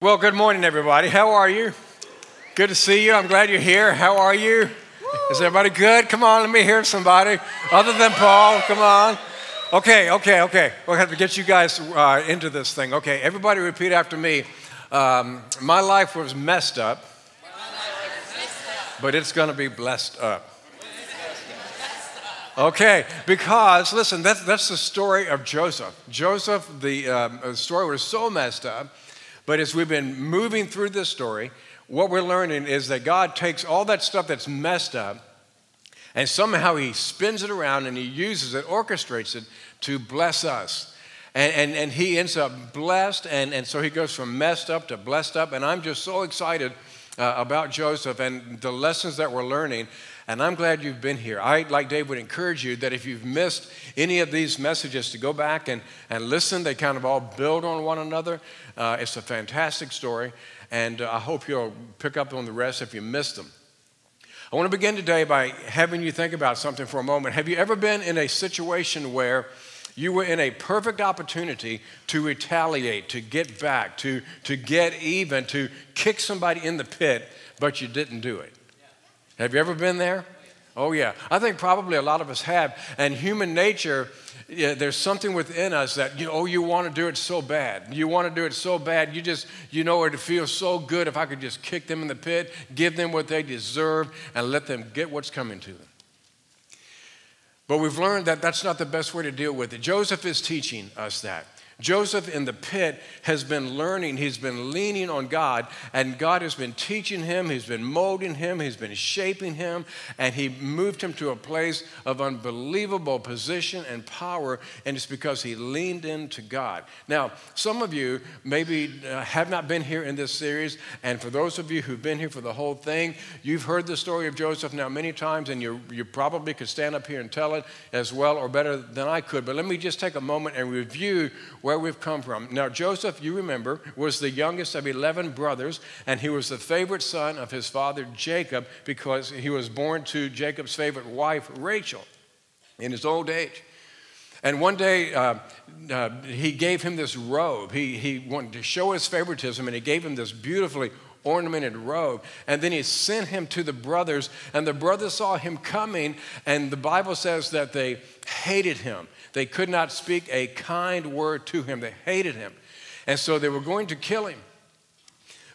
Well, good morning, everybody. How are you? Good to see you. I'm glad you're here. How are you? Is everybody good? Come on, let me hear somebody other than Paul. Come on. Okay, okay, okay. We'll have to get you guys uh, into this thing. Okay, everybody repeat after me. Um, my life was messed up, but it's going to be blessed up. Okay, because listen, that's, that's the story of Joseph. Joseph, the um, story was so messed up but as we've been moving through this story, what we're learning is that God takes all that stuff that's messed up and somehow He spins it around and He uses it, orchestrates it to bless us. And, and, and He ends up blessed, and, and so He goes from messed up to blessed up. And I'm just so excited uh, about Joseph and the lessons that we're learning. And I'm glad you've been here. I, like Dave, would encourage you that if you've missed any of these messages, to go back and, and listen. They kind of all build on one another. Uh, it's a fantastic story, and uh, I hope you'll pick up on the rest if you missed them. I want to begin today by having you think about something for a moment. Have you ever been in a situation where you were in a perfect opportunity to retaliate, to get back, to, to get even, to kick somebody in the pit, but you didn't do it? Have you ever been there? Oh, yeah. I think probably a lot of us have. And human nature, yeah, there's something within us that, you, oh, you want to do it so bad. You want to do it so bad. You just, you know, it feels so good if I could just kick them in the pit, give them what they deserve, and let them get what's coming to them. But we've learned that that's not the best way to deal with it. Joseph is teaching us that. Joseph in the pit has been learning, he's been leaning on God, and God has been teaching him, he's been molding him, he's been shaping him, and he moved him to a place of unbelievable position and power, and it's because he leaned into God. Now, some of you maybe uh, have not been here in this series, and for those of you who've been here for the whole thing, you've heard the story of Joseph now many times, and you, you probably could stand up here and tell it as well or better than I could. But let me just take a moment and review where we've come from. Now, Joseph, you remember, was the youngest of 11 brothers, and he was the favorite son of his father Jacob because he was born to Jacob's favorite wife, Rachel, in his old age. And one day, uh, uh, he gave him this robe. He, he wanted to show his favoritism, and he gave him this beautifully ornamented robe. And then he sent him to the brothers, and the brothers saw him coming, and the Bible says that they hated him. They could not speak a kind word to him. They hated him. And so they were going to kill him.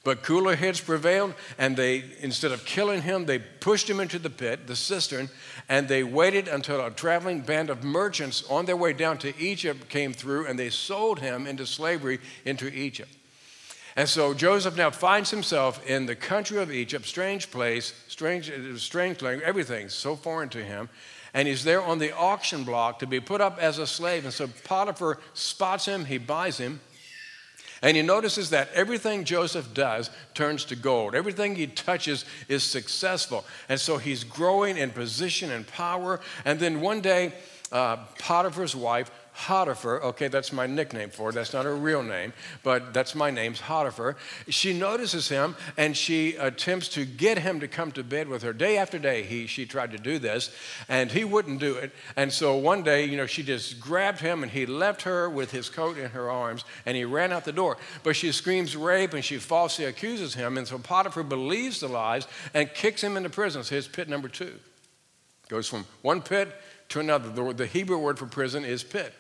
But cooler heads prevailed, and they, instead of killing him, they pushed him into the pit, the cistern, and they waited until a traveling band of merchants on their way down to Egypt came through, and they sold him into slavery into Egypt. And so Joseph now finds himself in the country of Egypt, strange place, strange, strange language, everything so foreign to him and he's there on the auction block to be put up as a slave. And so Potiphar spots him, he buys him. And he notices that everything Joseph does turns to gold. Everything he touches is successful. And so he's growing in position and power. And then one day, uh, Potiphar's wife Potiphar, okay, that's my nickname for it. That's not her real name, but that's my name's Potiphar. She notices him and she attempts to get him to come to bed with her. Day after day, he, she tried to do this, and he wouldn't do it. And so one day, you know, she just grabbed him and he left her with his coat in her arms and he ran out the door. But she screams rape and she falsely accuses him. And so Potiphar believes the lies and kicks him into prison. So his pit number two goes from one pit to another. The, the Hebrew word for prison is pit.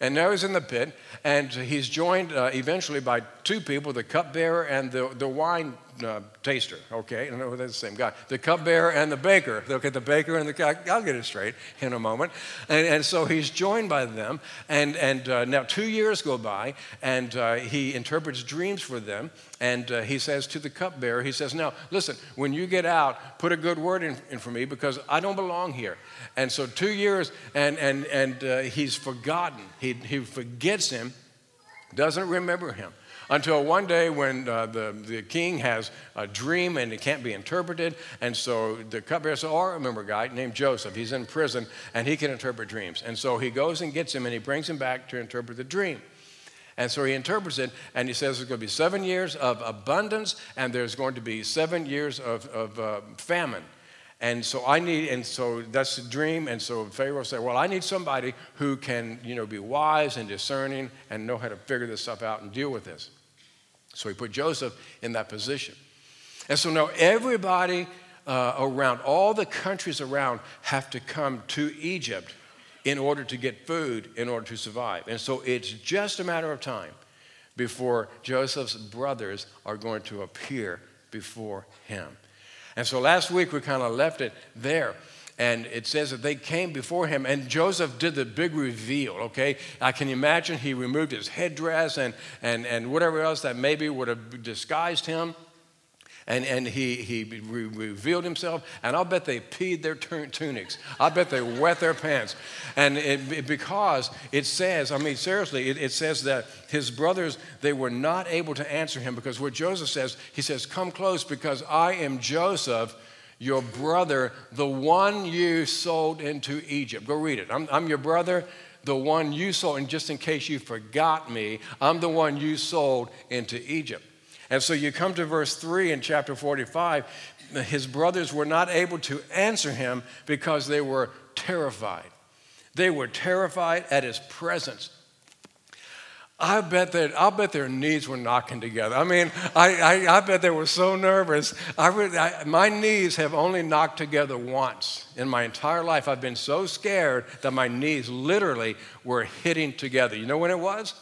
And now he's in the pit, and he's joined uh, eventually by two people the cupbearer and the, the wine uh, taster. Okay, know that's the same guy. The cupbearer and the baker. Okay, the baker and the I'll get it straight in a moment. And, and so he's joined by them, and, and uh, now two years go by, and uh, he interprets dreams for them. And uh, he says to the cupbearer, he says, Now, listen, when you get out, put a good word in, in for me because I don't belong here. And so, two years, and, and, and uh, he's forgotten. He, he forgets him, doesn't remember him. Until one day when uh, the, the king has a dream and it can't be interpreted. And so the cupbearer says, Oh, I remember a guy named Joseph. He's in prison and he can interpret dreams. And so he goes and gets him and he brings him back to interpret the dream. And so he interprets it and he says there's going to be seven years of abundance and there's going to be seven years of, of uh, famine. And so I need, and so that's the dream. And so Pharaoh said, Well, I need somebody who can, you know, be wise and discerning and know how to figure this stuff out and deal with this. So he put Joseph in that position. And so now everybody uh, around, all the countries around, have to come to Egypt in order to get food, in order to survive. And so it's just a matter of time before Joseph's brothers are going to appear before him. And so last week we kind of left it there. And it says that they came before him, and Joseph did the big reveal, okay? I can imagine he removed his headdress and, and, and whatever else that maybe would have disguised him. And, and he, he re- revealed himself, and I'll bet they peed their tunics. I bet they wet their pants. And it, it, because it says, I mean, seriously, it, it says that his brothers, they were not able to answer him because what Joseph says, he says, Come close because I am Joseph, your brother, the one you sold into Egypt. Go read it. I'm, I'm your brother, the one you sold. And just in case you forgot me, I'm the one you sold into Egypt. And so you come to verse 3 in chapter 45. His brothers were not able to answer him because they were terrified. They were terrified at his presence. I bet that I bet their knees were knocking together. I mean, I, I, I bet they were so nervous. I, I, my knees have only knocked together once in my entire life. I've been so scared that my knees literally were hitting together. You know when it was?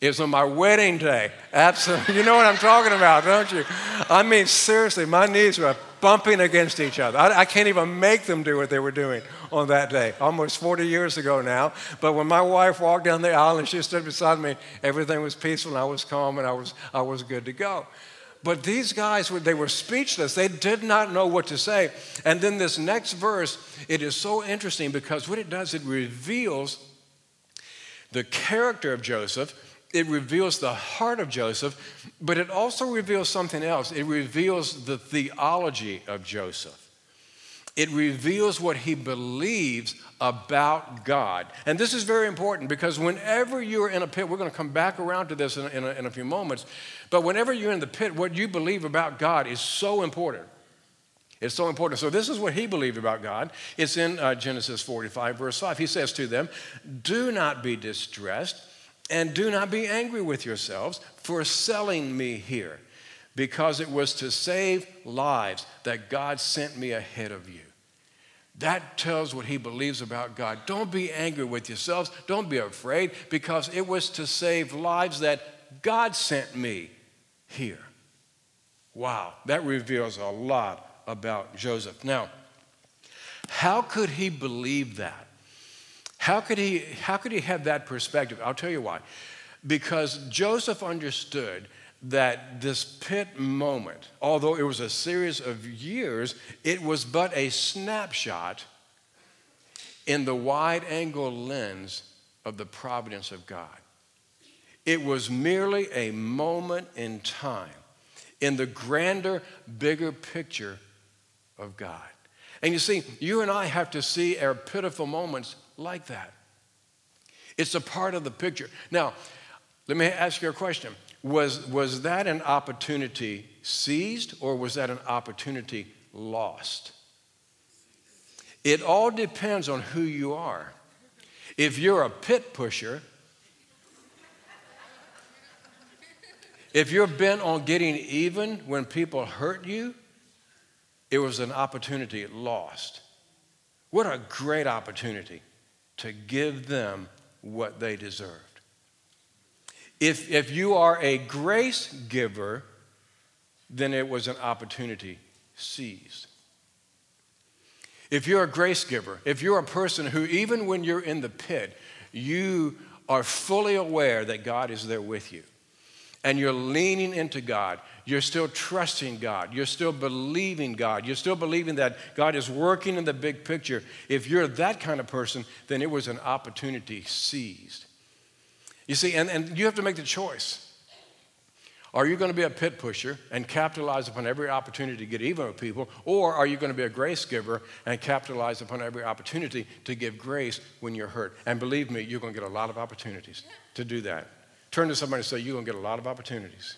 It was on my wedding day. Absolutely. You know what I'm talking about, don't you? I mean, seriously, my knees were bumping against each other. I, I, can't even make them do what they were doing on that day, almost 40 years ago now. But when my wife walked down the aisle and she stood beside me, everything was peaceful and I was calm and I was, I was good to go. But these guys, they were speechless. They did not know what to say. And then this next verse, it is so interesting because what it does, it reveals the character of Joseph it reveals the heart of Joseph, but it also reveals something else. It reveals the theology of Joseph. It reveals what he believes about God. And this is very important because whenever you're in a pit, we're going to come back around to this in, in, a, in a few moments, but whenever you're in the pit, what you believe about God is so important. It's so important. So, this is what he believed about God. It's in uh, Genesis 45, verse 5. He says to them, Do not be distressed and do not be angry with yourselves for selling me here, because it was to save lives that God sent me ahead of you. That tells what he believes about God. Don't be angry with yourselves. Don't be afraid, because it was to save lives that God sent me here. Wow, that reveals a lot about Joseph. Now, how could he believe that? How could he, how could he have that perspective? I'll tell you why. Because Joseph understood that this pit moment, although it was a series of years, it was but a snapshot in the wide angle lens of the providence of God. It was merely a moment in time in the grander, bigger picture of God. And you see, you and I have to see our pitiful moments like that. It's a part of the picture. Now, let me ask you a question. Was, was that an opportunity seized or was that an opportunity lost? It all depends on who you are. If you're a pit pusher, if you're bent on getting even when people hurt you, it was an opportunity lost. What a great opportunity to give them what they deserved. If, if you are a grace giver, then it was an opportunity seized. If you're a grace giver, if you're a person who, even when you're in the pit, you are fully aware that God is there with you, and you're leaning into God, you're still trusting God. You're still believing God. You're still believing that God is working in the big picture. If you're that kind of person, then it was an opportunity seized. You see, and, and you have to make the choice. Are you going to be a pit pusher and capitalize upon every opportunity to get even with people? Or are you going to be a grace giver and capitalize upon every opportunity to give grace when you're hurt? And believe me, you're going to get a lot of opportunities to do that. Turn to somebody and say, You're going to get a lot of opportunities.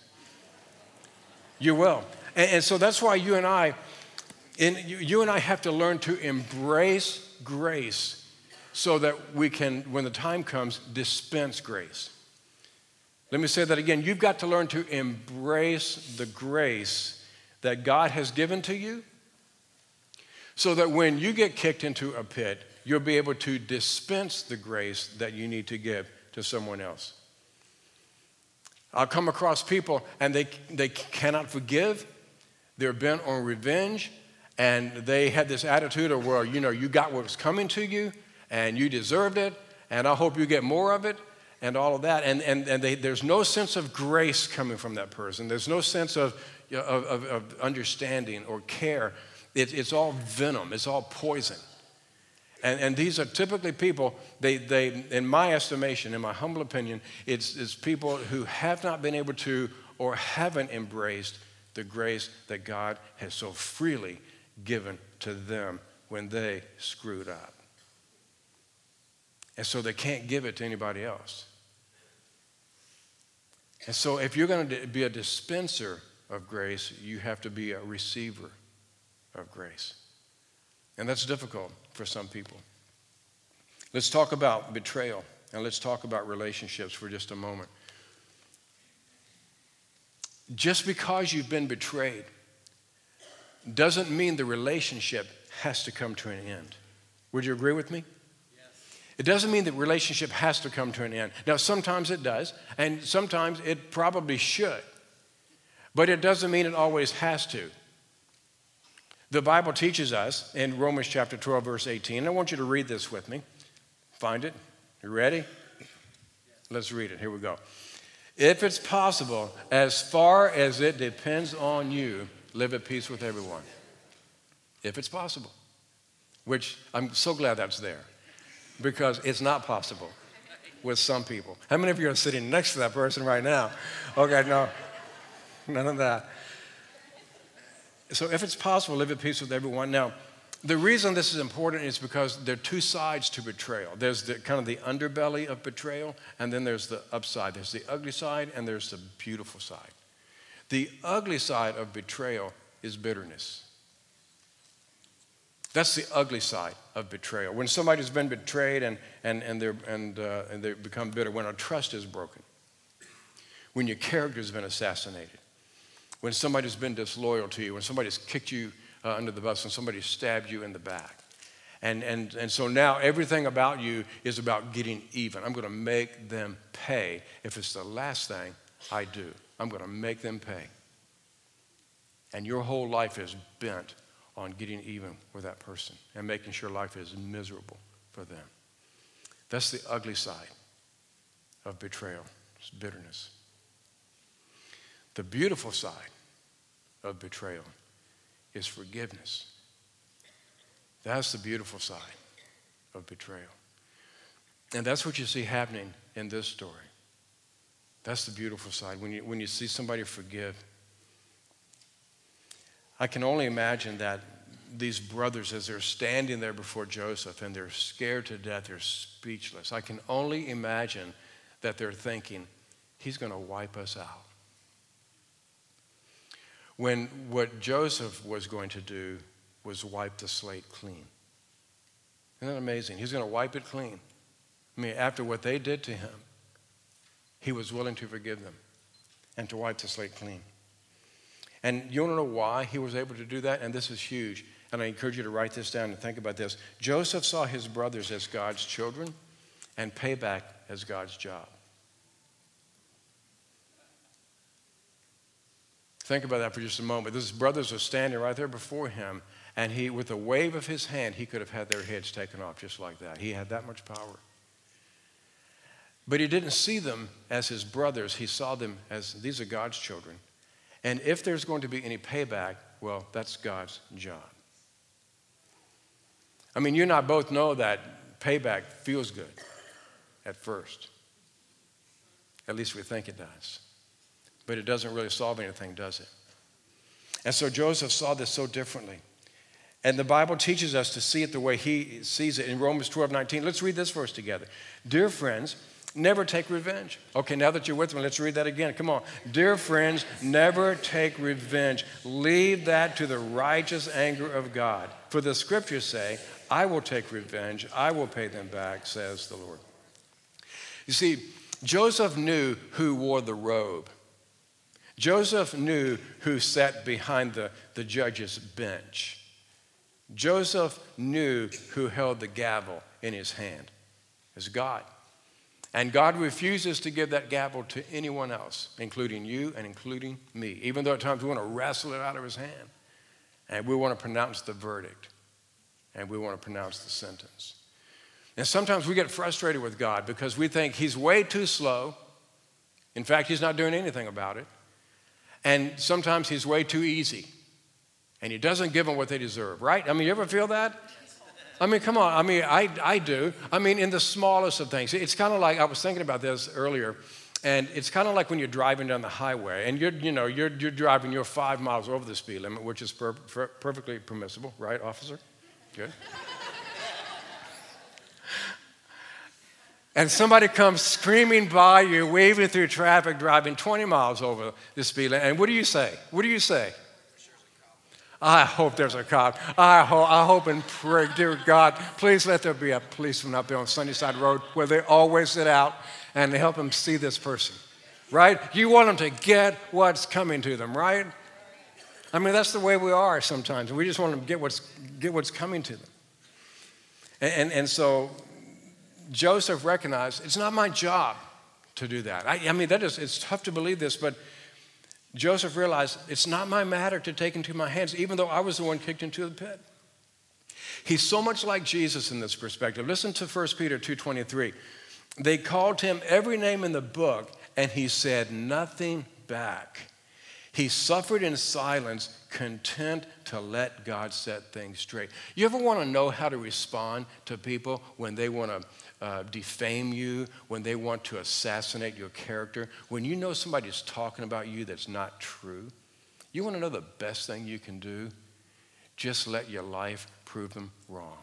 You will. And, and so that's why you and I, in, you, you and I have to learn to embrace grace so that we can, when the time comes, dispense grace. Let me say that again. You've got to learn to embrace the grace that God has given to you so that when you get kicked into a pit, you'll be able to dispense the grace that you need to give to someone else. I'll come across people and they, they cannot forgive, they're bent on revenge, and they had this attitude of, well, you know, you got what was coming to you and you deserved it, and I hope you get more of it and all of that. And, and, and they, there's no sense of grace coming from that person. There's no sense of, of, of, understanding or care. It, it's all venom, it's all poison. And, and these are typically people, they, they, in my estimation, in my humble opinion, it's, it's people who have not been able to or haven't embraced the grace that God has so freely given to them when they screwed up. And so they can't give it to anybody else. And so, if you're going to be a dispenser of grace, you have to be a receiver of grace. And that's difficult for some people. Let's talk about betrayal and let's talk about relationships for just a moment. Just because you've been betrayed doesn't mean the relationship has to come to an end. Would you agree with me? It doesn't mean that relationship has to come to an end. Now, sometimes it does, and sometimes it probably should, but it doesn't mean it always has to. The Bible teaches us in Romans chapter 12, verse 18. I want you to read this with me. Find it. You ready? Let's read it. Here we go. If it's possible, as far as it depends on you, live at peace with everyone. If it's possible, which I'm so glad that's there because it's not possible with some people. How many of you are sitting next to that person right now? Okay, no, none of that. So, if it's possible, live at peace with everyone. Now, the reason this is important is because there are two sides to betrayal. There's the kind of the underbelly of betrayal, and then there's the upside. There's the ugly side, and there's the beautiful side. The ugly side of betrayal is bitterness. That's the ugly side of betrayal. When somebody's been betrayed and, and, and, they're, and, uh, and they become bitter, when a trust is broken, when your character's been assassinated, when somebody's been disloyal to you, when somebody's kicked you uh, under the bus, when somebody stabbed you in the back. And, and, and so now everything about you is about getting even. I'm going to make them pay if it's the last thing I do. I'm going to make them pay. And your whole life is bent on getting even with that person and making sure life is miserable for them. That's the ugly side of betrayal, it's bitterness. The beautiful side of betrayal is forgiveness. That's the beautiful side of betrayal. And that's what you see happening in this story. That's the beautiful side. When you, when you see somebody forgive, I can only imagine that these brothers, as they're standing there before Joseph and they're scared to death, they're speechless. I can only imagine that they're thinking, he's going to wipe us out. When what Joseph was going to do was wipe the slate clean. Isn't that amazing? He's going to wipe it clean. I mean, after what they did to him, he was willing to forgive them and to wipe the slate clean. And you want to know why he was able to do that? And this is huge. And I encourage you to write this down and think about this. Joseph saw his brothers as God's children and payback as God's job. Think about that for just a moment. His brothers are standing right there before him, and he, with a wave of his hand, he could have had their heads taken off just like that. He had that much power. But he didn't see them as his brothers, he saw them as these are God's children. And if there's going to be any payback, well, that's God's job. I mean, you and I both know that payback feels good at first. At least we think it does. But it doesn't really solve anything, does it? And so Joseph saw this so differently. And the Bible teaches us to see it the way he sees it in Romans 12 19. Let's read this verse together. Dear friends, Never take revenge. Okay, now that you're with me, let's read that again. Come on. Dear friends, never take revenge. Leave that to the righteous anger of God. For the scriptures say, I will take revenge, I will pay them back, says the Lord. You see, Joseph knew who wore the robe. Joseph knew who sat behind the, the judge's bench. Joseph knew who held the gavel in his hand. It's God. And God refuses to give that gavel to anyone else, including you and including me, even though at times we want to wrestle it out of his hand. And we want to pronounce the verdict. And we want to pronounce the sentence. And sometimes we get frustrated with God because we think he's way too slow. In fact, he's not doing anything about it. And sometimes he's way too easy. And he doesn't give them what they deserve, right? I mean, you ever feel that? I mean, come on. I mean, I, I do. I mean, in the smallest of things. It's kind of like, I was thinking about this earlier, and it's kind of like when you're driving down the highway, and you're, you know, you're, you're driving, you're five miles over the speed limit, which is per, per, perfectly permissible, right, officer? Good. And somebody comes screaming by you, waving through traffic, driving 20 miles over the speed limit, and what do you say? What do you say? I hope there's a cop. I hope, I hope and pray, dear God, please let there be a policeman up there on Sunnyside Road where they always sit out and help them see this person, right? You want them to get what's coming to them, right? I mean, that's the way we are sometimes. We just want them to get what's, get what's coming to them. And, and, and so Joseph recognized it's not my job to do that. I, I mean, that is, it's tough to believe this, but Joseph realized it's not my matter to take into my hands, even though I was the one kicked into the pit. He's so much like Jesus in this perspective. Listen to 1 Peter 2:23. They called him every name in the book, and he said nothing back. He suffered in silence, content to let God set things straight. You ever want to know how to respond to people when they want to uh, defame you, when they want to assassinate your character, when you know somebody's talking about you that's not true, you want to know the best thing you can do? Just let your life prove them wrong.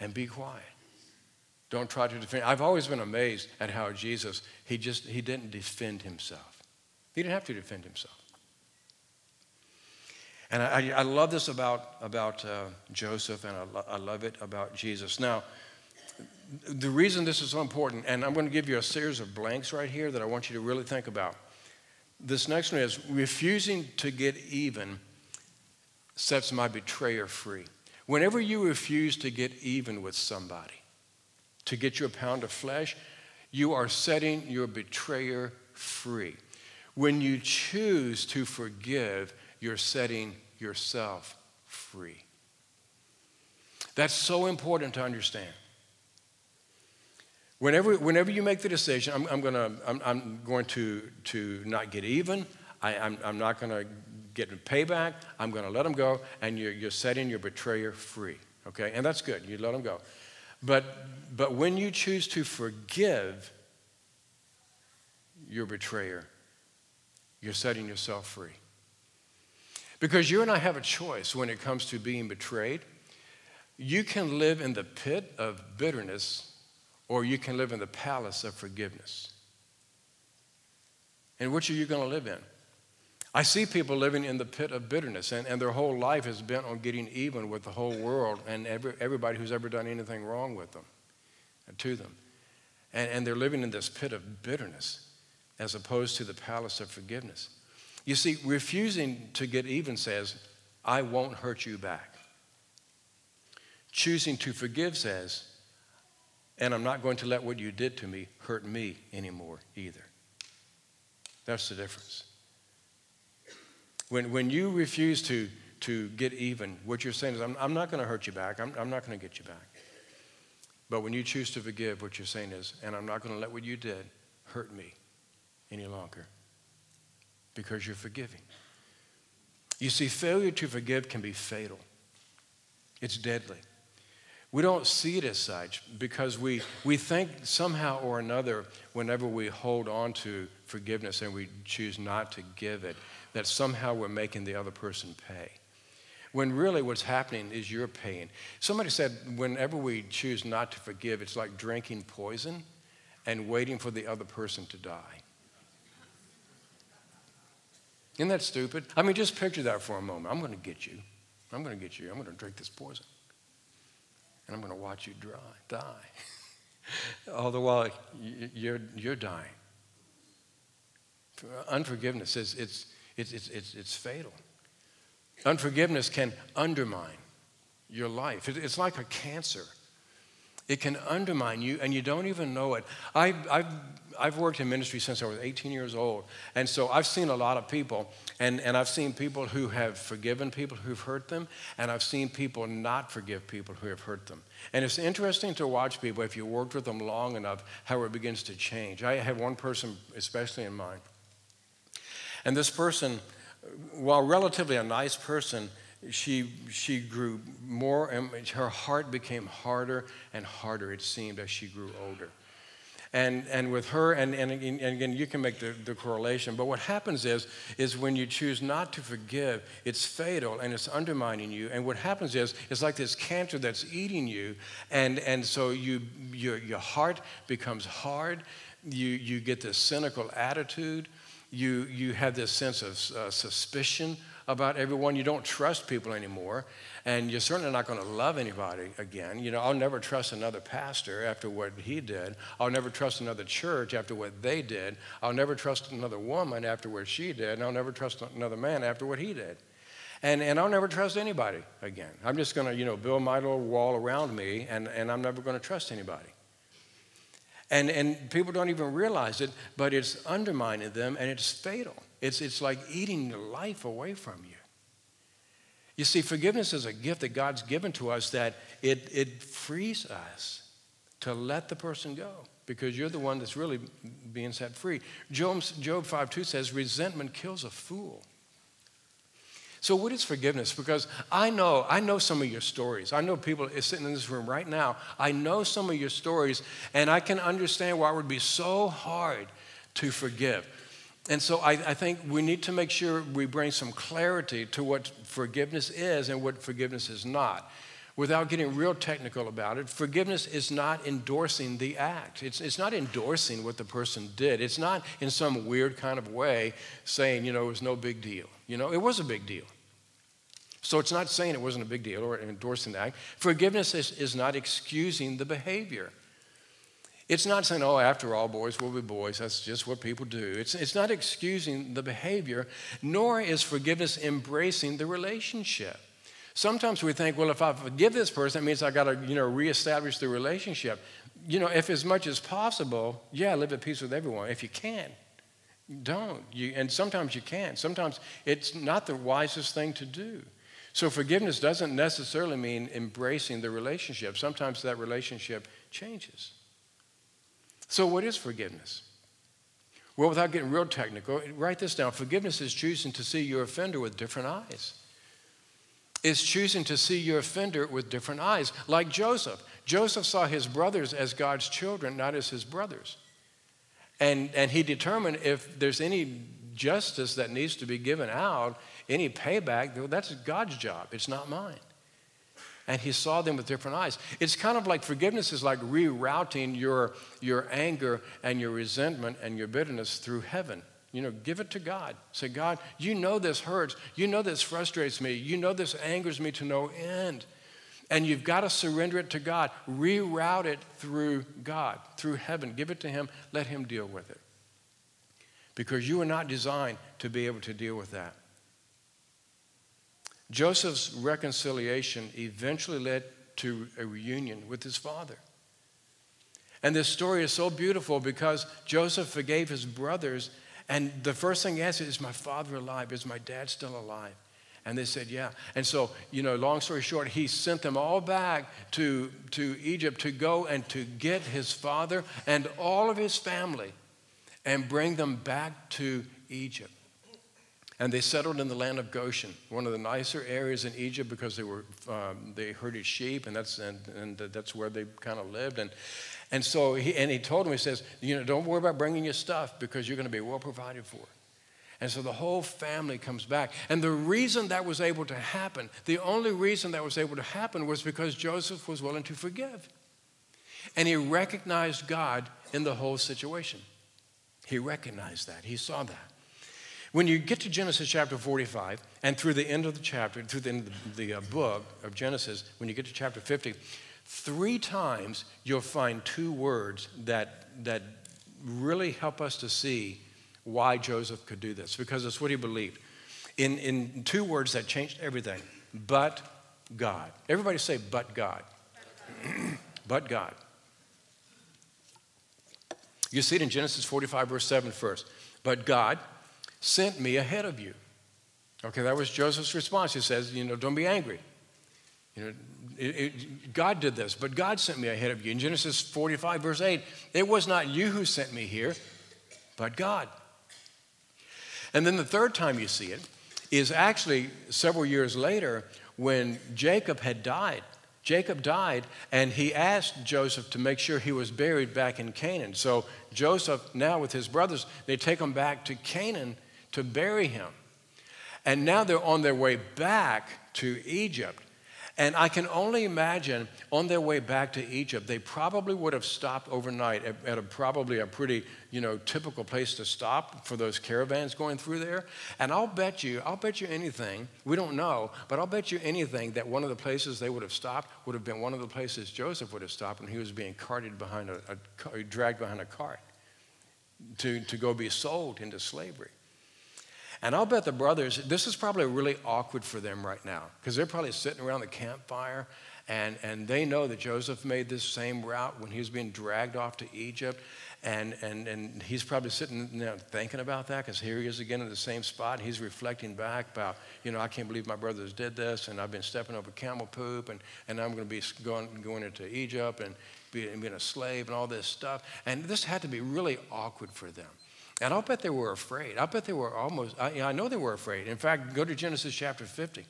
And be quiet. Don't try to defend. I've always been amazed at how Jesus, he just, he didn't defend himself. He didn't have to defend himself. And I, I love this about, about uh, Joseph, and I, lo- I love it about Jesus. Now, the reason this is so important, and I'm going to give you a series of blanks right here that I want you to really think about. This next one is refusing to get even sets my betrayer free. Whenever you refuse to get even with somebody, to get you a pound of flesh, you are setting your betrayer free. When you choose to forgive, you're setting yourself free. That's so important to understand. Whenever, whenever you make the decision, I'm, I'm, gonna, I'm, I'm going to, to not get even, I, I'm, I'm not going to get payback, I'm going to let them go, and you're, you're setting your betrayer free. Okay? And that's good. You let them go. But, but when you choose to forgive your betrayer, you're setting yourself free. Because you and I have a choice when it comes to being betrayed. You can live in the pit of bitterness or you can live in the palace of forgiveness. And which are you going to live in? I see people living in the pit of bitterness, and, and their whole life is bent on getting even with the whole world and every, everybody who's ever done anything wrong with them, uh, to them. And, and they're living in this pit of bitterness as opposed to the palace of forgiveness. You see, refusing to get even says, I won't hurt you back. Choosing to forgive says, and I'm not going to let what you did to me hurt me anymore either. That's the difference. When, when you refuse to, to get even, what you're saying is, I'm, I'm not going to hurt you back. I'm, I'm not going to get you back. But when you choose to forgive, what you're saying is, and I'm not going to let what you did hurt me any longer because you're forgiving. You see, failure to forgive can be fatal, it's deadly. We don't see it as such because we, we think somehow or another, whenever we hold on to forgiveness and we choose not to give it, that somehow we're making the other person pay. When really what's happening is you're paying. Somebody said, whenever we choose not to forgive, it's like drinking poison and waiting for the other person to die. Isn't that stupid? I mean, just picture that for a moment. I'm going to get you. I'm going to get you. I'm going to drink this poison and I'm going to watch you dry, die. All the while, you're, you're dying. Unforgiveness is it's, it's, it's, it's, it's fatal. Unforgiveness can undermine your life. It's like a cancer. It can undermine you, and you don't even know it. I, I've, I've worked in ministry since I was 18 years old, and so I've seen a lot of people, and, and I've seen people who have forgiven people who've hurt them, and I've seen people not forgive people who have hurt them. And it's interesting to watch people, if you worked with them long enough, how it begins to change. I have one person, especially in mind. And this person, while relatively a nice person, she, she grew more, and her heart became harder and harder, it seemed, as she grew older. And, and with her, and, and, and again, you can make the, the correlation, but what happens is, is when you choose not to forgive, it's fatal and it's undermining you. And what happens is, it's like this cancer that's eating you, and, and so you, your, your heart becomes hard, you, you get this cynical attitude, you, you have this sense of uh, suspicion about everyone. You don't trust people anymore. And you're certainly not going to love anybody again. You know, I'll never trust another pastor after what he did. I'll never trust another church after what they did. I'll never trust another woman after what she did. And I'll never trust another man after what he did. And, and I'll never trust anybody again. I'm just going to, you know, build my little wall around me, and, and I'm never going to trust anybody. And, and people don't even realize it, but it's undermining them and it's fatal. It's, it's like eating your life away from you. You see, forgiveness is a gift that God's given to us that it, it frees us to let the person go because you're the one that's really being set free. Job, Job 5 2 says, resentment kills a fool. So, what is forgiveness? Because I know, I know some of your stories. I know people sitting in this room right now. I know some of your stories, and I can understand why it would be so hard to forgive. And so I, I, think we need to make sure we bring some clarity to what forgiveness is and what forgiveness is not. Without getting real technical about it, forgiveness is not endorsing the act. It's, it's not endorsing what the person did. It's not in some weird kind of way saying, you know, it was no big deal. You know, it was a big deal. So it's not saying it wasn't a big deal or endorsing the act. Forgiveness is, is not excusing the behavior. It's not saying, oh, after all, boys will be boys. That's just what people do. It's, it's not excusing the behavior, nor is forgiveness embracing the relationship. Sometimes we think, well, if I forgive this person, that means I got to, you know, reestablish the relationship. You know, if as much as possible, yeah, live at peace with everyone. If you can, don't. You, and sometimes you can. Sometimes it's not the wisest thing to do. So forgiveness doesn't necessarily mean embracing the relationship. Sometimes that relationship changes. So, what is forgiveness? Well, without getting real technical, write this down. Forgiveness is choosing to see your offender with different eyes. It's choosing to see your offender with different eyes, like Joseph. Joseph saw his brothers as God's children, not as his brothers. And, and he determined if there's any justice that needs to be given out, any payback, that's God's job. It's not mine and he saw them with different eyes. It's kind of like forgiveness is like rerouting your, your anger and your resentment and your bitterness through heaven. You know, give it to God. Say, God, you know this hurts. You know this frustrates me. You know this angers me to no end. And you've got to surrender it to God. Reroute it through God, through heaven. Give it to Him. Let Him deal with it. Because you are not designed to be able to deal with that. Joseph's reconciliation eventually led to a reunion with his father. And this story is so beautiful because Joseph forgave his brothers, and the first thing he asked is, Is my father alive? Is my dad still alive? And they said, Yeah. And so, you know, long story short, he sent them all back to, to Egypt to go and to get his father and all of his family and bring them back to Egypt. And they settled in the land of Goshen, one of the nicer areas in Egypt because they were um, they herded sheep, and that's and, and that's where they kind of lived. And and so he and he told him, he says, you know, don't worry about bringing your stuff because you're going to be well provided for. And so the whole family comes back. And the reason that was able to happen, the only reason that was able to happen was because Joseph was willing to forgive. And he recognized God in the whole situation. He recognized that. He saw that. When you get to Genesis chapter 45, and through the end of the chapter, through the end of the, uh, book of Genesis, when you get to chapter 50, three times you'll find two words that, that really help us to see why Joseph could do this, because it's what he believed. In, in two words that changed everything but God. Everybody say, but God. but God. You see it in Genesis 45, verse 7 first. But God sent me ahead of you. Okay, that was Joseph's response. He says, You know, don't be angry. You know, it, it, God did this, but God sent me ahead of you. In Genesis 45, verse 8, it was not you who sent me here, but God. And then the third time you see it is actually several years later when Jacob had died. Jacob died, and he asked Joseph to make sure he was buried back in Canaan. So Joseph, now with his brothers, they take him back to Canaan to bury him. And now they're on their way back to Egypt. And I can only imagine on their way back to Egypt, they probably would have stopped overnight at, at a, probably a pretty, you know, typical place to stop for those caravans going through there. And I'll bet you, I'll bet you anything, we don't know, but I'll bet you anything that one of the places they would have stopped would have been one of the places Joseph would have stopped when he was being carted behind a, a dragged behind a cart to, to go be sold into slavery. And I'll bet the brothers, this is probably really awkward for them right now because they're probably sitting around the campfire and, and they know that Joseph made this same route when he was being dragged off to Egypt. And, and, and he's probably sitting know, thinking about that because here he is again in the same spot. He's reflecting back about, you know, I can't believe my brothers did this, and I've been stepping over camel poop, and, and I'm going to be going, going into Egypt and being, being a slave and all this stuff. And this had to be really awkward for them. And I'll bet they were afraid. I'll bet they were almost, I, I know they were afraid. In fact, go to Genesis chapter 50,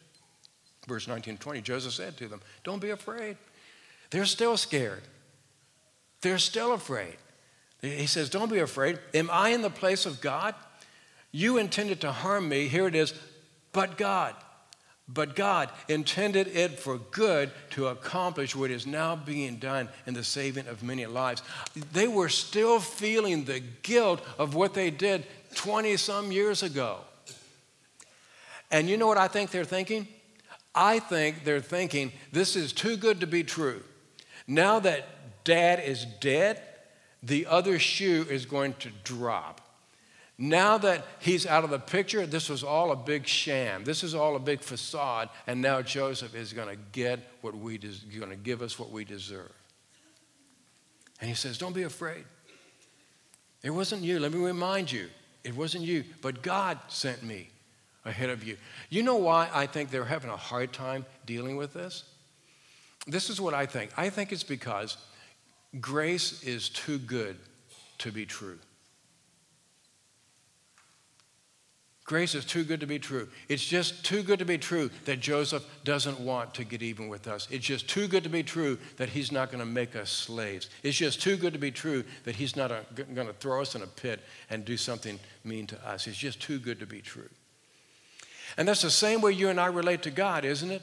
verse 19 and 20. Joseph said to them, Don't be afraid. They're still scared. They're still afraid. He says, Don't be afraid. Am I in the place of God? You intended to harm me. Here it is, but God. But God intended it for good to accomplish what is now being done in the saving of many lives. They were still feeling the guilt of what they did 20 some years ago. And you know what I think they're thinking? I think they're thinking this is too good to be true. Now that dad is dead, the other shoe is going to drop. Now that he's out of the picture, this was all a big sham. This is all a big facade, and now Joseph is going to get what we des- going to give us what we deserve. And he says, "Don't be afraid. It wasn't you. Let me remind you, it wasn't you, but God sent me ahead of you." You know why I think they're having a hard time dealing with this? This is what I think. I think it's because grace is too good to be true. Grace is too good to be true. It's just too good to be true that Joseph doesn't want to get even with us. It's just too good to be true that he's not going to make us slaves. It's just too good to be true that he's not going to throw us in a pit and do something mean to us. It's just too good to be true. And that's the same way you and I relate to God, isn't it?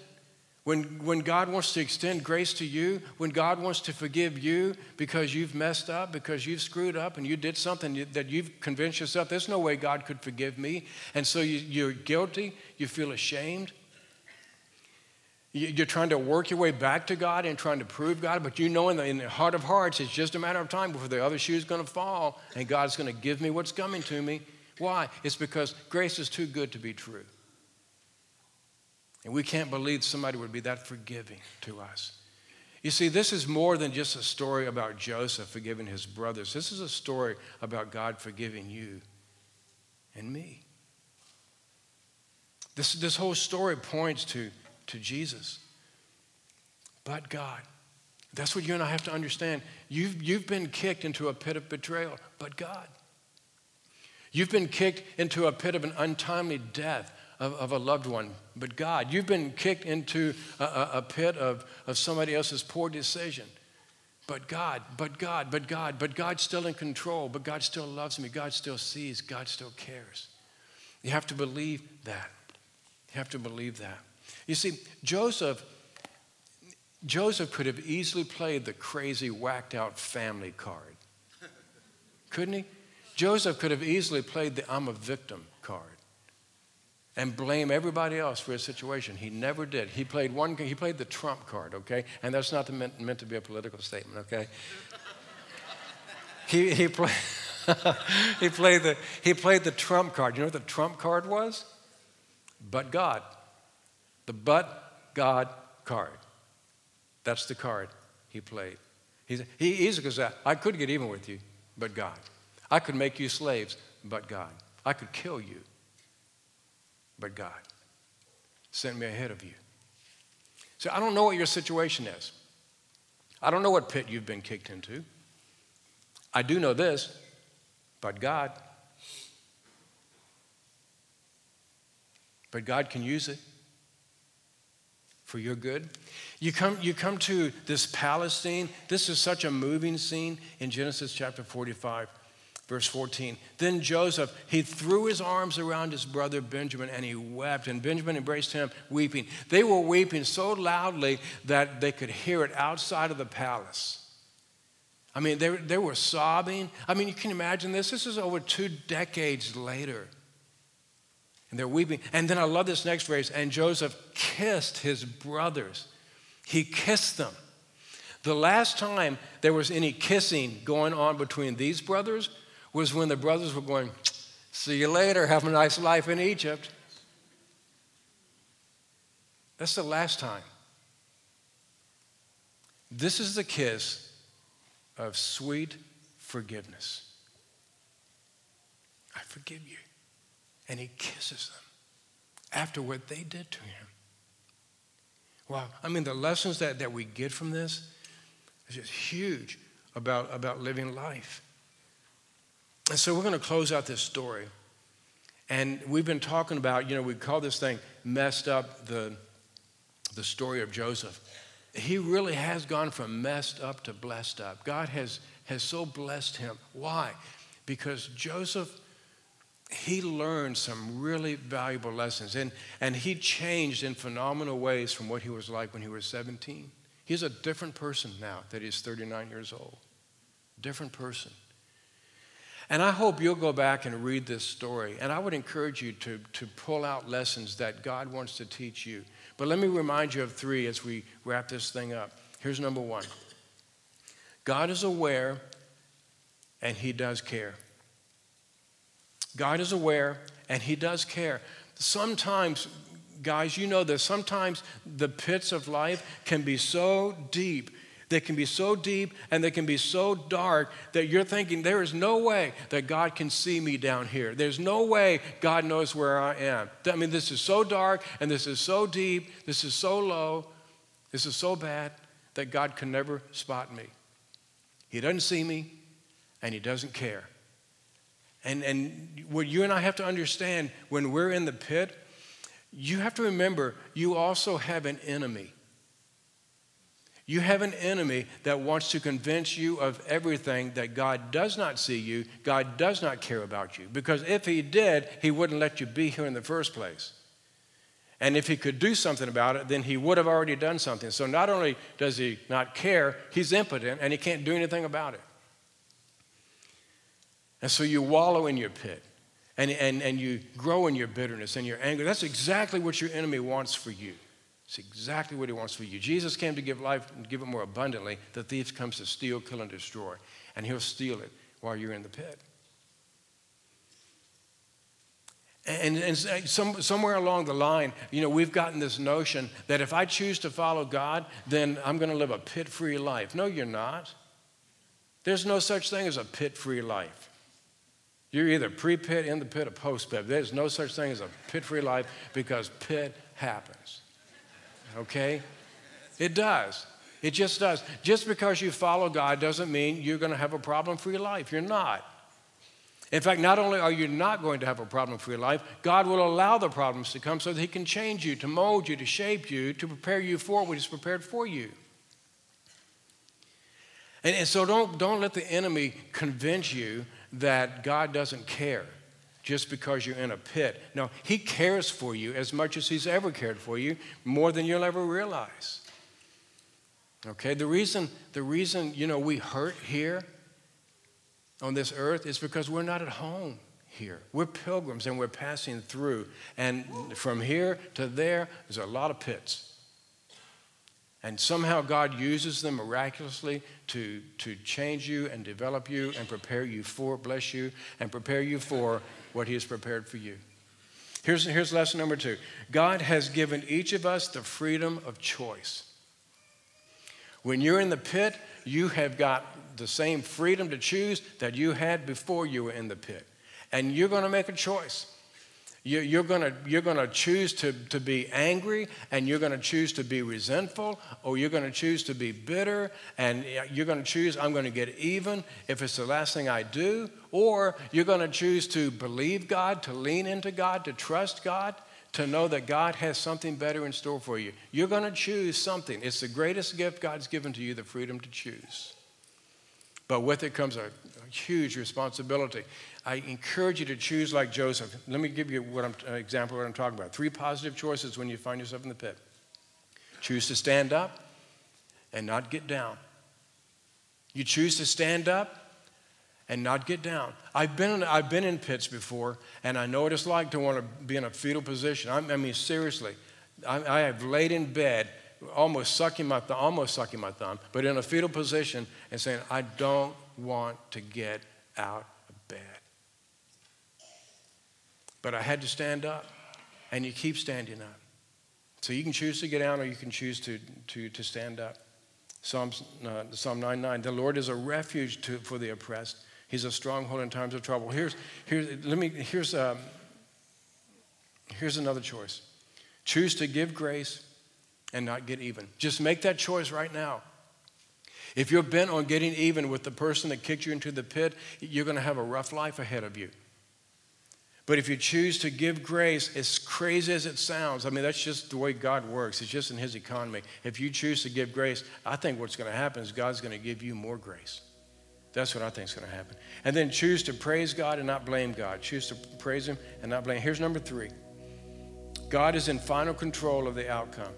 When, when God wants to extend grace to you, when God wants to forgive you because you've messed up, because you've screwed up and you did something that you've convinced yourself, there's no way God could forgive me. And so you, you're guilty, you feel ashamed. You're trying to work your way back to God and trying to prove God, but you know in the, in the heart of hearts, it's just a matter of time before the other shoe is going to fall and God's going to give me what's coming to me. Why? It's because grace is too good to be true. And we can't believe somebody would be that forgiving to us. You see, this is more than just a story about Joseph forgiving his brothers. This is a story about God forgiving you and me. This, this whole story points to, to Jesus. But God. That's what you and I have to understand. You've, you've been kicked into a pit of betrayal, but God. You've been kicked into a pit of an untimely death, of, of a loved one, but God. You've been kicked into a, a pit of, of somebody else's poor decision. But God, but God, but God, but God's still in control, but God still loves me, God still sees, God still cares. You have to believe that. You have to believe that. You see, Joseph, Joseph could have easily played the crazy, whacked out family card. Couldn't he? Joseph could have easily played the I'm a victim card. And blame everybody else for his situation. He never did. He played one. He played the trump card. Okay, and that's not meant, meant to be a political statement. Okay. he he played. he played the he played the trump card. You know what the trump card was? But God. The but God card. That's the card he played. He's, he easily goes, I could get even with you, but God. I could make you slaves, but God. I could kill you, but God sent me ahead of you. So I don't know what your situation is. I don't know what pit you've been kicked into. I do know this, but God. But God can use it for your good. You come, you come to this palace scene. This is such a moving scene in Genesis chapter 45. Verse 14. Then Joseph, he threw his arms around his brother Benjamin and he wept. And Benjamin embraced him, weeping. They were weeping so loudly that they could hear it outside of the palace. I mean, they, they were sobbing. I mean, you can imagine this. This is over two decades later. And they're weeping. And then I love this next phrase. And Joseph kissed his brothers, he kissed them. The last time there was any kissing going on between these brothers was when the brothers were going, See you later, have a nice life in Egypt. That's the last time. This is the kiss of sweet forgiveness. I forgive you. And he kisses them after what they did to him. Wow. I mean, the lessons that, that we get from this is just huge about, about living life. And so we're going to close out this story. And we've been talking about, you know, we call this thing messed up the, the story of Joseph. He really has gone from messed up to blessed up. God has, has so blessed him. Why? Because Joseph, he learned some really valuable lessons. And, and he changed in phenomenal ways from what he was like when he was 17. He's a different person now that he's 39 years old. Different person. And I hope you'll go back and read this story. And I would encourage you to, to pull out lessons that God wants to teach you. But let me remind you of three as we wrap this thing up. Here's number one God is aware and He does care. God is aware and He does care. Sometimes, guys, you know this, sometimes the pits of life can be so deep they can be so deep and they can be so dark that you're thinking, there is no way that God can see me down here. There's no way God knows where I am. I mean, this is so dark and this is so deep, this is so low, this is so bad that God can never spot me. He doesn't see me and He doesn't care. And, and what you and I have to understand when we're in the pit, you have to remember you also have an enemy. You have an enemy that wants to convince you of everything that God does not see you, God does not care about you. Because if He did, He wouldn't let you be here in the first place. And if He could do something about it, then He would have already done something. So not only does He not care, He's impotent and He can't do anything about it. And so you wallow in your pit and, and, and you grow in your bitterness and your anger. That's exactly what your enemy wants for you. It's exactly what he wants for you. Jesus came to give life and give it more abundantly. The thief comes to steal, kill, and destroy. And he'll steal it while you're in the pit. And, and some, somewhere along the line, you know, we've gotten this notion that if I choose to follow God, then I'm going to live a pit free life. No, you're not. There's no such thing as a pit free life. You're either pre pit, in the pit, or post pit. There's no such thing as a pit free life because pit happens okay? It does. It just does. Just because you follow God doesn't mean you're going to have a problem for your life. You're not. In fact, not only are you not going to have a problem for your life, God will allow the problems to come so that He can change you, to mold you, to shape you, to prepare you for what He's prepared for you. And, and so don't, don't let the enemy convince you that God doesn't care just because you're in a pit. No, He cares for you as much as He's ever cared for you, more than you'll ever realize. Okay, the reason, the reason, you know, we hurt here on this earth is because we're not at home here. We're pilgrims and we're passing through. And from here to there, there's a lot of pits. And somehow God uses them miraculously to, to change you and develop you and prepare you for, bless you, and prepare you for what He has prepared for you. Here's, here's lesson number two God has given each of us the freedom of choice. When you're in the pit, you have got the same freedom to choose that you had before you were in the pit. And you're going to make a choice. You're going to you're gonna choose to, to be angry and you're going to choose to be resentful or you're going to choose to be bitter and uh, you're going to choose, I'm going to get even if it's the last thing I do. Or you're going to choose to believe God, to lean into God, to trust God, to know that God has something better in store for you. You're going to choose something. It's the greatest gift God's given to you, the freedom to choose. But with it comes a huge responsibility. I encourage you to choose like Joseph. Let me give you what I'm, an example of what I'm talking about. Three positive choices when you find yourself in the pit. Choose to stand up and not get down. You choose to stand up and not get down. I've been in, I've been in pits before, and I know what it's like to want to be in a fetal position. I, I mean, seriously, I, I, have laid in bed, almost sucking my thumb, almost sucking my thumb, but in a fetal position, and saying, "I don't want to get out of bed. But I had to stand up, and you keep standing up. So you can choose to get down or you can choose to, to, to stand up. Psalms, uh, Psalm 99 The Lord is a refuge to, for the oppressed, He's a stronghold in times of trouble. Here's, here's, let me, here's, um, here's another choice choose to give grace and not get even. Just make that choice right now. If you're bent on getting even with the person that kicked you into the pit, you're going to have a rough life ahead of you. But if you choose to give grace, as crazy as it sounds, I mean, that's just the way God works. It's just in His economy. If you choose to give grace, I think what's going to happen is God's going to give you more grace. That's what I think is going to happen. And then choose to praise God and not blame God. Choose to praise Him and not blame. Here's number three God is in final control of the outcome.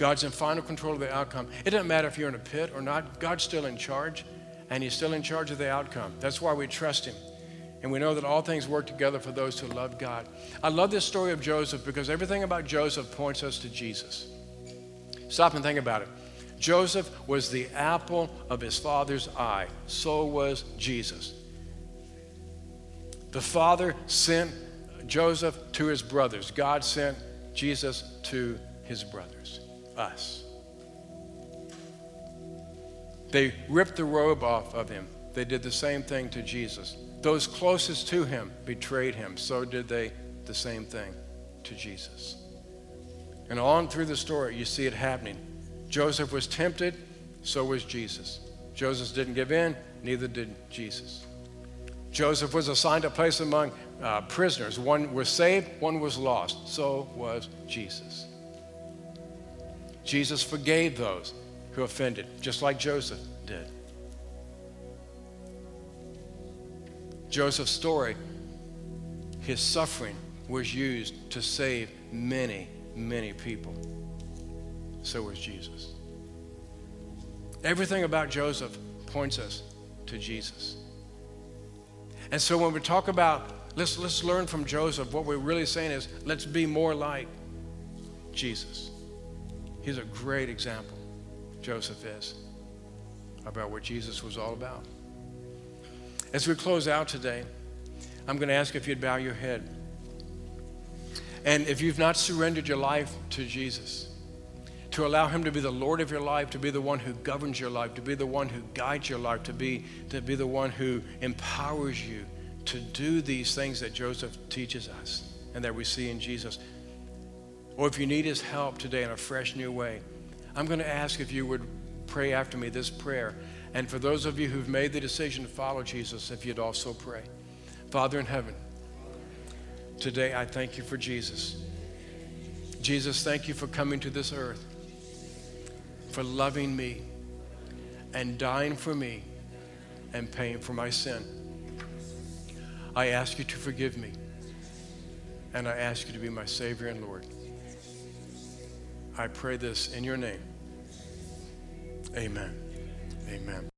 God's in final control of the outcome. It doesn't matter if you're in a pit or not, God's still in charge, and He's still in charge of the outcome. That's why we trust Him. And we know that all things work together for those who love God. I love this story of Joseph because everything about Joseph points us to Jesus. Stop and think about it. Joseph was the apple of his father's eye, so was Jesus. The father sent Joseph to his brothers, God sent Jesus to his brothers, us. They ripped the robe off of him. They did the same thing to Jesus. Those closest to him betrayed him. So did they the same thing to Jesus. And on through the story, you see it happening. Joseph was tempted, so was Jesus. Joseph didn't give in, neither did Jesus. Joseph was assigned a place among uh, prisoners. One was saved, one was lost. So was Jesus. Jesus forgave those who offended, just like Joseph did. Joseph's story, his suffering was used to save many, many people. So was Jesus. Everything about Joseph points us to Jesus. And so when we talk about let's let's learn from Joseph, what we're really saying is let's be more like Jesus. He's a great example, Joseph is, about what Jesus was all about. As we close out today, I'm going to ask if you'd bow your head. And if you've not surrendered your life to Jesus, to allow him to be the Lord of your life, to be the one who governs your life, to be the one who guides your life, to be, to be the one who empowers you to do these things that Joseph teaches us and that we see in Jesus. Or if you need his help today in a fresh new way, I'm going to ask if you would pray after me this prayer. And for those of you who've made the decision to follow Jesus, if you'd also pray. Father in heaven, today I thank you for Jesus. Jesus, thank you for coming to this earth, for loving me and dying for me and paying for my sin. I ask you to forgive me, and I ask you to be my Savior and Lord. I pray this in your name. Amen. Amen.